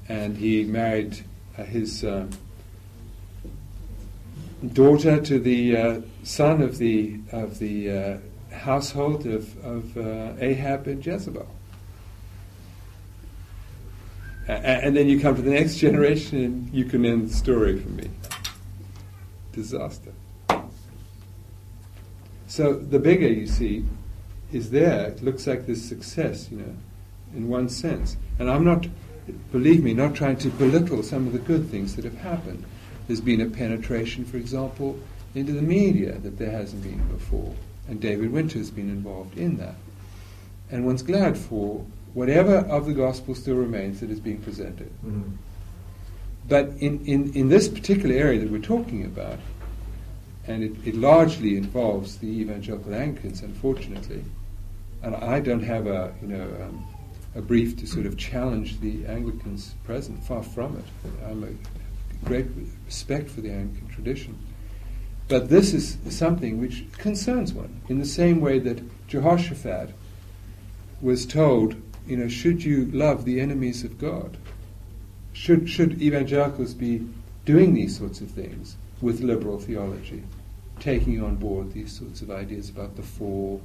S1: And he married uh, his uh, daughter to the uh, son of the, of the uh, household of, of Ahab and Jezebel. And then you come to the next generation and you can end the story for me. Disaster. So the beggar, you see is there, it looks like this success, you know, in one sense. And I'm not, believe me, not trying to belittle some of the good things that have happened. There's been a penetration, for example, into the media that there hasn't been before. And David Winter has been involved in that. And one's glad for whatever of the gospel still remains that is being presented.
S3: Mhm.
S1: But in, in, in this particular area that we're talking about, and it, it largely involves the evangelical Anglicans, unfortunately, and I don't have a you know um, a brief to sort of challenge the Anglicans present. Far from it. I'm a great respect for the Anglican tradition, but this is something which concerns one in the same way that Jehoshaphat was told, you know, should you love the enemies of God? Should, should evangelicals be doing these sorts of things with liberal theology, taking on board these sorts of ideas about the fall,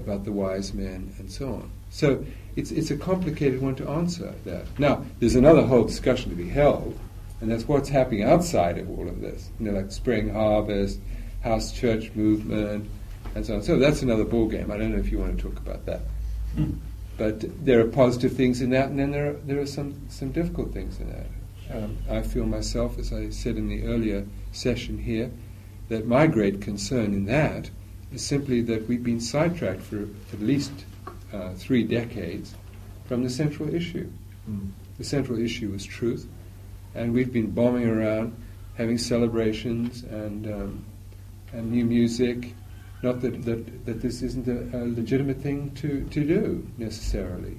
S1: about the wise men, and so on? So it's, it's a complicated one to answer that. Now, there's another whole discussion to be held, and that's what's happening outside of all of this. You know, like spring harvest, house church movement, and so on. So that's another ballgame. I don't know if you want to talk about that. But there are positive things in that, and then there are, there are some, some difficult things in that. Um, I feel myself, as I said in the earlier session here, that my great concern in that is simply that we've been sidetracked for at least uh, three decades from the central issue.
S3: Mm.
S1: The central issue is truth, and we've been bombing around, having celebrations and um, and new music. Not that, that, that this isn't a, a legitimate thing to, to do necessarily.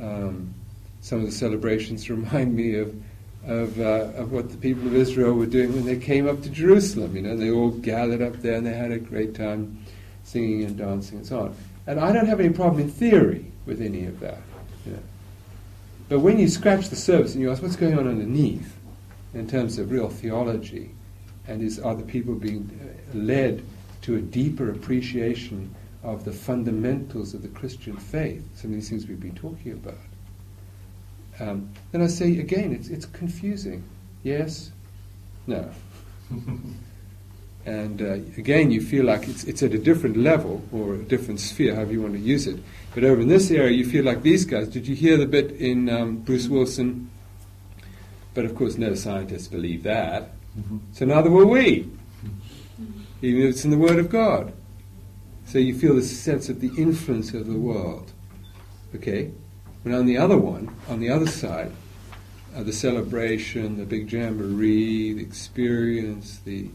S1: Um, some of the celebrations remind me of of, uh, of what the people of Israel were doing when they came up to Jerusalem. You know, they all gathered up there and they had a great time singing and dancing and so on. And I don't have any problem in theory with any of that. You know. But when you scratch the surface and you ask what's going on underneath in terms of real theology, and is, are the people being uh, led to a deeper appreciation of the fundamentals of the Christian faith, some of these things we've been talking about, um, then I say again, it's, it's confusing. Yes, no. and uh, again, you feel like it's, it's at a different level or a different sphere, however you want to use it. But over in this area, you feel like these guys. Did you hear the bit in um, Bruce Wilson? But of course, no scientists believe that.
S3: Mm-hmm.
S1: So neither will we, even if it's in the Word of God. So you feel this sense of the influence of the world. Okay? And on the other one, on the other side, uh, the celebration, the big jamboree, the experience, the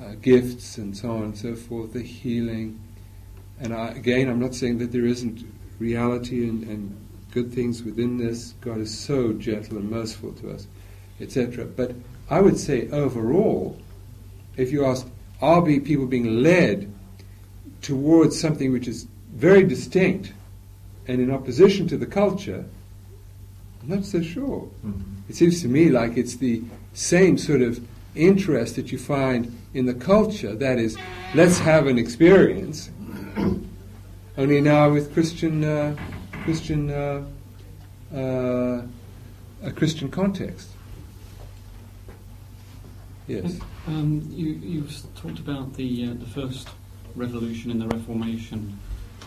S1: uh, gifts, and so on and so forth, the healing. And I, again, I'm not saying that there isn't reality and, and good things within this. God is so gentle and merciful to us, etc. But I would say overall, if you ask, are people being led towards something which is very distinct and in opposition to the culture, I'm not so sure.
S3: Mm-hmm.
S1: It seems to me like it's the same sort of interest that you find in the culture. That is, let's have an experience. Only now with Christian, uh, Christian, uh, uh, a Christian context. Yes.
S4: Um, you, you talked about the uh, the first revolution in the Reformation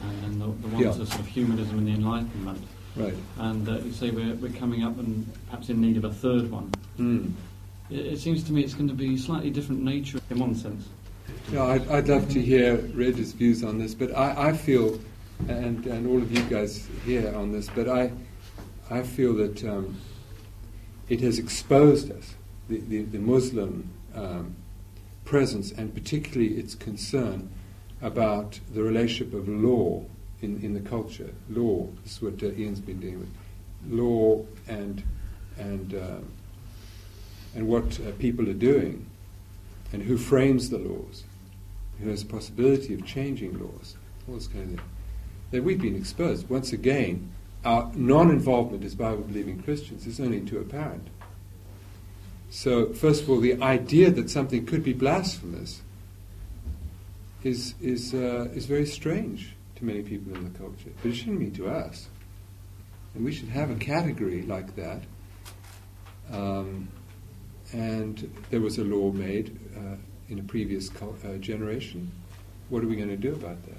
S4: and, and the, the ones
S1: Yeah.
S4: of sort of humanism and the Enlightenment.
S1: Right.
S4: And uh, you say we're, we're coming up and perhaps in need of a third one.
S1: Mm.
S4: It, it seems to me it's going to be slightly different nature in one sense.
S1: Yeah, I'd, I'd love to hear Reg's views on this, but I, I feel, and, and all of you guys here on this, but I, I feel that um, it has exposed us, the, the, the Muslim um, presence, and particularly its concern about the relationship of law in, in the culture. Law, this is what uh, Ian's been dealing with. Law and, and, uh, and what uh, people are doing and who frames the laws, who has the possibility of changing laws, all this kind of thing. That we've been exposed. Once again, our non involvement as Bible believing Christians is only too apparent. So, first of all, the idea that something could be blasphemous is, is, uh, is very strange to many people in the culture, but it shouldn't be to us. And we should have a category like that. Um, and there was a law made uh, in a previous cul- uh, generation. What are we going to do about that?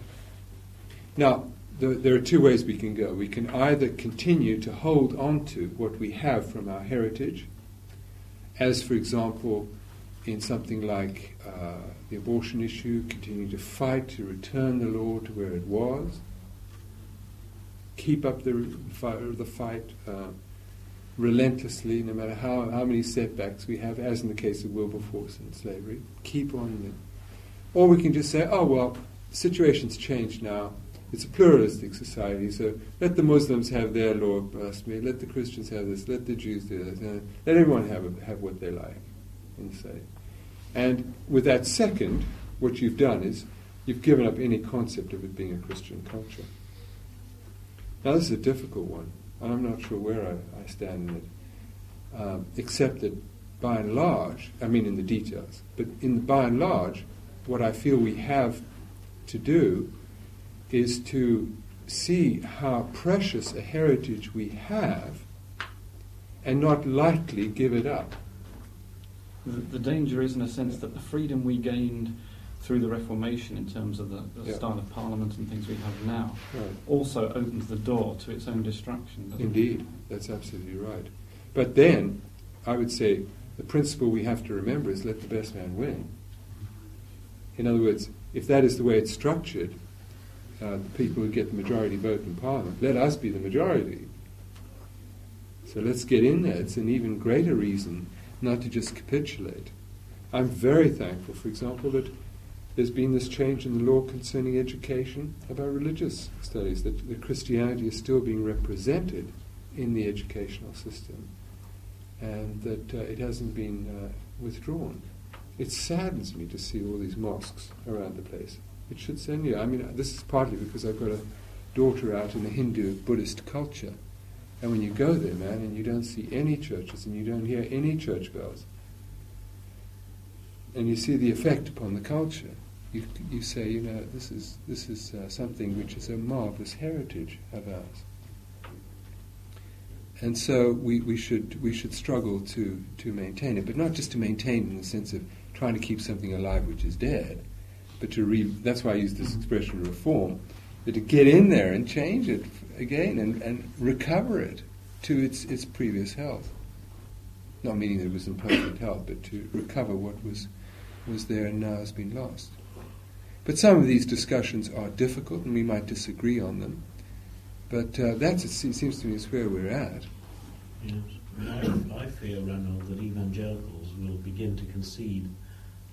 S1: Now, the, there are two ways we can go. We can either continue to hold on to what we have from our heritage, as, for example, in something like uh, the abortion issue, continue to fight to return the law to where it was, keep up the, the fight. Uh, relentlessly, no matter how, how many setbacks we have, as in the case of Wilberforce and slavery, keep on it. Or we can just say, oh, well, the situation's changed now. It's a pluralistic society, so let the Muslims have their law of blasphemy, let the Christians have this, let the Jews do this, let everyone have, a, have what they like and say. And with that second, what you've done is you've given up any concept of it being a Christian culture. Now, this is a difficult one. I'm not sure where I, I stand in it, um, except that by and large, I mean in the details, but in by and large, what I feel we have to do is to see how precious a heritage we have and not lightly give it up.
S4: The, the danger is, in a sense, that the freedom we gained through the Reformation in terms of the, the
S1: Yeah.
S4: style of Parliament and things we have now
S1: Right.
S4: also opens the door to its own destruction. doesn't it?
S1: Indeed, that's absolutely right. But then, I would say the principle we have to remember is let the best man win. In other words, if that is the way it's structured, uh, the people who get the majority vote in Parliament, let us be the majority. So let's get in there. It's an even greater reason not to just capitulate. I'm very thankful, for example, that there's been this change in the law concerning education about religious studies, that, that Christianity is still being represented in the educational system, and that uh, it hasn't been uh, withdrawn. It saddens me to see all these mosques around the place. It should send you. I mean, this is partly because I've got a daughter out in the Hindu Buddhist culture. And when you go there, man, and you don't see any churches and you don't hear any church bells, and you see the effect upon the culture, you, you say, you know, this is, this is uh, something which is a marvelous heritage of ours. And so we, we, should, we should struggle to, to maintain it, but not just to maintain in the sense of trying to keep something alive which is dead, but to re- that's why I use this expression reform, but to get in there and change it again and, and recover it to its, its previous health. Not meaning that it was in perfect health, but to recover what was, was there and now has been lost. But some of these discussions are difficult and we might disagree on them. But uh, that, it seems to me, is where we're at.
S5: Yes. I, I fear, Ranald, that evangelicals will begin to concede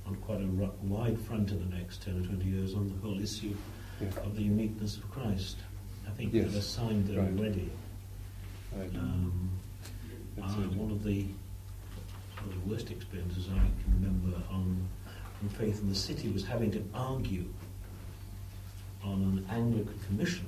S5: on quite a wide front in the next 10 or 20 years on the whole issue yeah. of the uniqueness of Christ. I think yes. there are signs there right. already. Right. Um, uh, one of the of worst experiences I can remember on from Faith in the City was having to argue on an Anglican commission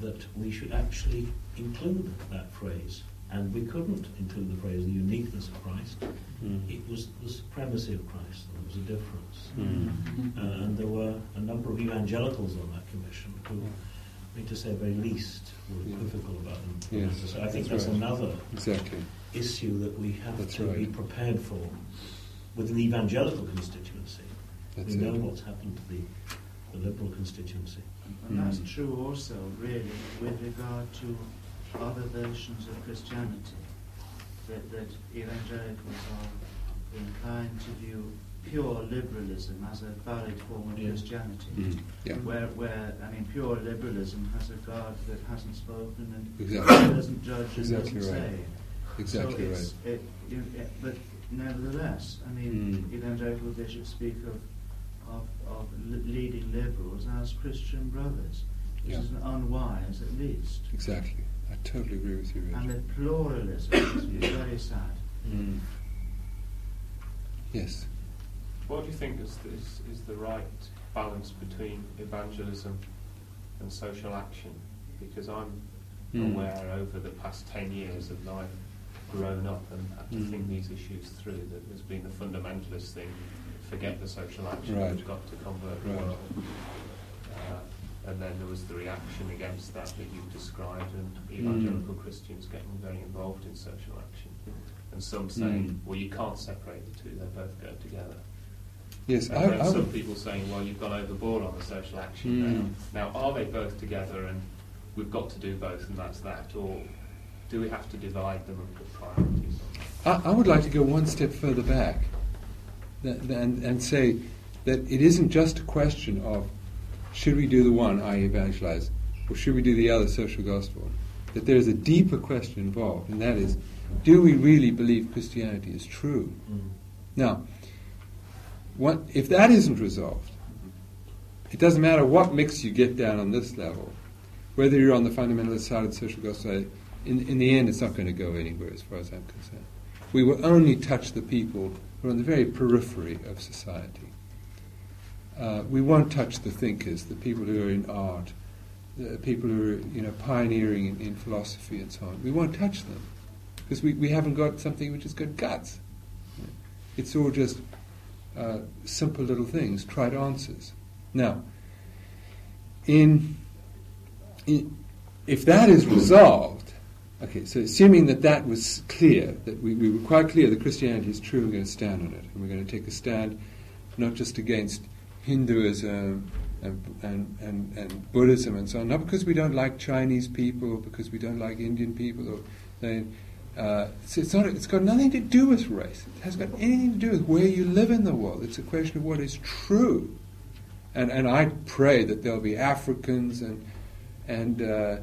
S5: that we should actually include that phrase. And we couldn't include the phrase the uniqueness of Christ. Mm. It was the supremacy of Christ. There was a difference. Mm. Uh, and there were a number of evangelicals on that commission who, I mean, to say the very least, were equivocal about them. Yes, so I think that's, that's right. another
S1: exactly.
S5: issue that we have
S1: that's
S5: to
S1: right.
S5: be prepared for with an evangelical constituency.
S1: That's
S5: we know
S1: it.
S5: what's happened to the, the liberal constituency.
S2: And that's mm. true also, really, with regard to other versions of Christianity. That, that evangelicals are inclined to view pure liberalism as a valid form of yeah. Christianity.
S1: Mm. Yeah.
S2: Where, where, I mean, pure liberalism has a God that hasn't spoken and
S1: exactly.
S2: doesn't judge
S1: exactly
S2: and doesn't
S1: right.
S2: say.
S1: Exactly
S2: so
S1: right.
S2: It, you, it, but nevertheless, I mean,
S1: mm.
S2: evangelical bishops speak of of, of leading liberals as Christian brothers, which
S1: yeah.
S2: is unwise at least.
S1: Exactly. I totally agree with you, Richard.
S2: And the pluralism is very sad.
S1: Mm. Yes.
S6: What do you think is, is, is the right balance between evangelism and social action? Because I'm mm. aware over the past 10 years of life grown up and had to mm. think these issues through that there's been the fundamentalist thing forget the social action,
S1: right.
S6: we've got to convert the world. And then there was the reaction against that that you've described, and evangelical mm. Christians getting very involved in social action. And some saying, mm. well, you can't separate the two, they both go together.
S1: Yes,
S6: and
S1: I,
S6: then
S1: I
S6: some people saying, well, you've gone overboard on the social action
S1: mm.
S6: now. Now, are they both together and we've got to do both and that's that? Or do we have to divide them and put priorities
S1: I, I would like to go one step further back and, and say that it isn't just a question of should we do the one, i.e., evangelize, or should we do the other, social gospel? That there's a deeper question involved, and that is do we really believe Christianity is true?
S5: Mm.
S1: Now, what, if that isn't resolved, it doesn't matter what mix you get down on this level, whether you're on the fundamentalist side of the social gospel in, in the end, it's not going to go anywhere as far as I'm concerned. We will only touch the people who are on the very periphery of society. Uh, we won't touch the thinkers, the people who are in art, the people who are you know pioneering in, in philosophy and so on. We won't touch them because we, we haven't got something which has got guts. It's all just uh, simple little things, trite answers. Now, in, in if that is resolved, okay, so assuming that that was clear, that we, we were quite clear that Christianity is true, we're going to stand on it, and we're going to take a stand not just against Hinduism and, and, and, and Buddhism and so on, not because we don't like Chinese people, because we don't like Indian people, or Uh, so it's, not, it's got nothing to do with race. It hasn't got anything to do with where you live in the world. It's a question of what is true. And, and I pray that there'll be Africans and, and uh,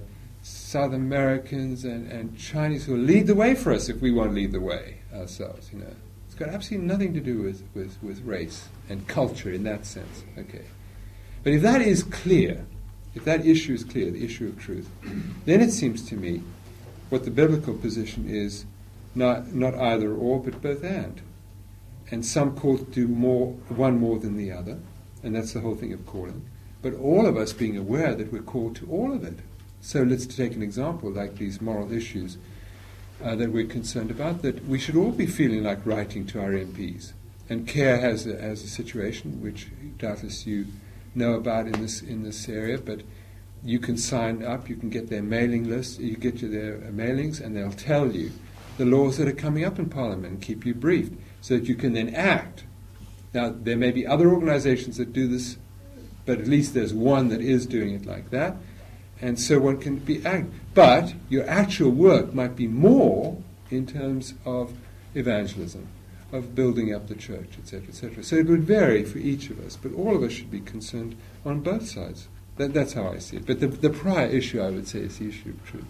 S1: South Americans and, and Chinese who will lead the way for us if we won't lead the way ourselves, you know. It's got absolutely nothing to do with, with, with race and culture in that sense. Okay. But if that is clear, if that issue is clear, the issue of truth, then it seems to me what the biblical position is not, not either or, but both and. And some call to do more, one more than the other, and that's the whole thing of calling. But all of us being aware that we're called to all of it. So let's take an example like these moral issues uh, that we're concerned about, that we should all be feeling like writing to our MPs. And CARE has a, has a situation which doubtless you know about in this in this area, but you can sign up, you can get their mailing list, you get to their mailings, and they'll tell you the laws that are coming up in Parliament and keep you briefed so that you can then act. Now, there may be other organizations that do this, but at least there's one that is doing it like that, and so one can be act. But your actual work might be more in terms of evangelism, of building up the church, etc., etc. So it would vary for each of us, but all of us should be concerned on both sides. That, that's how I see it. But the, the prior issue, I would say, is the issue of truth.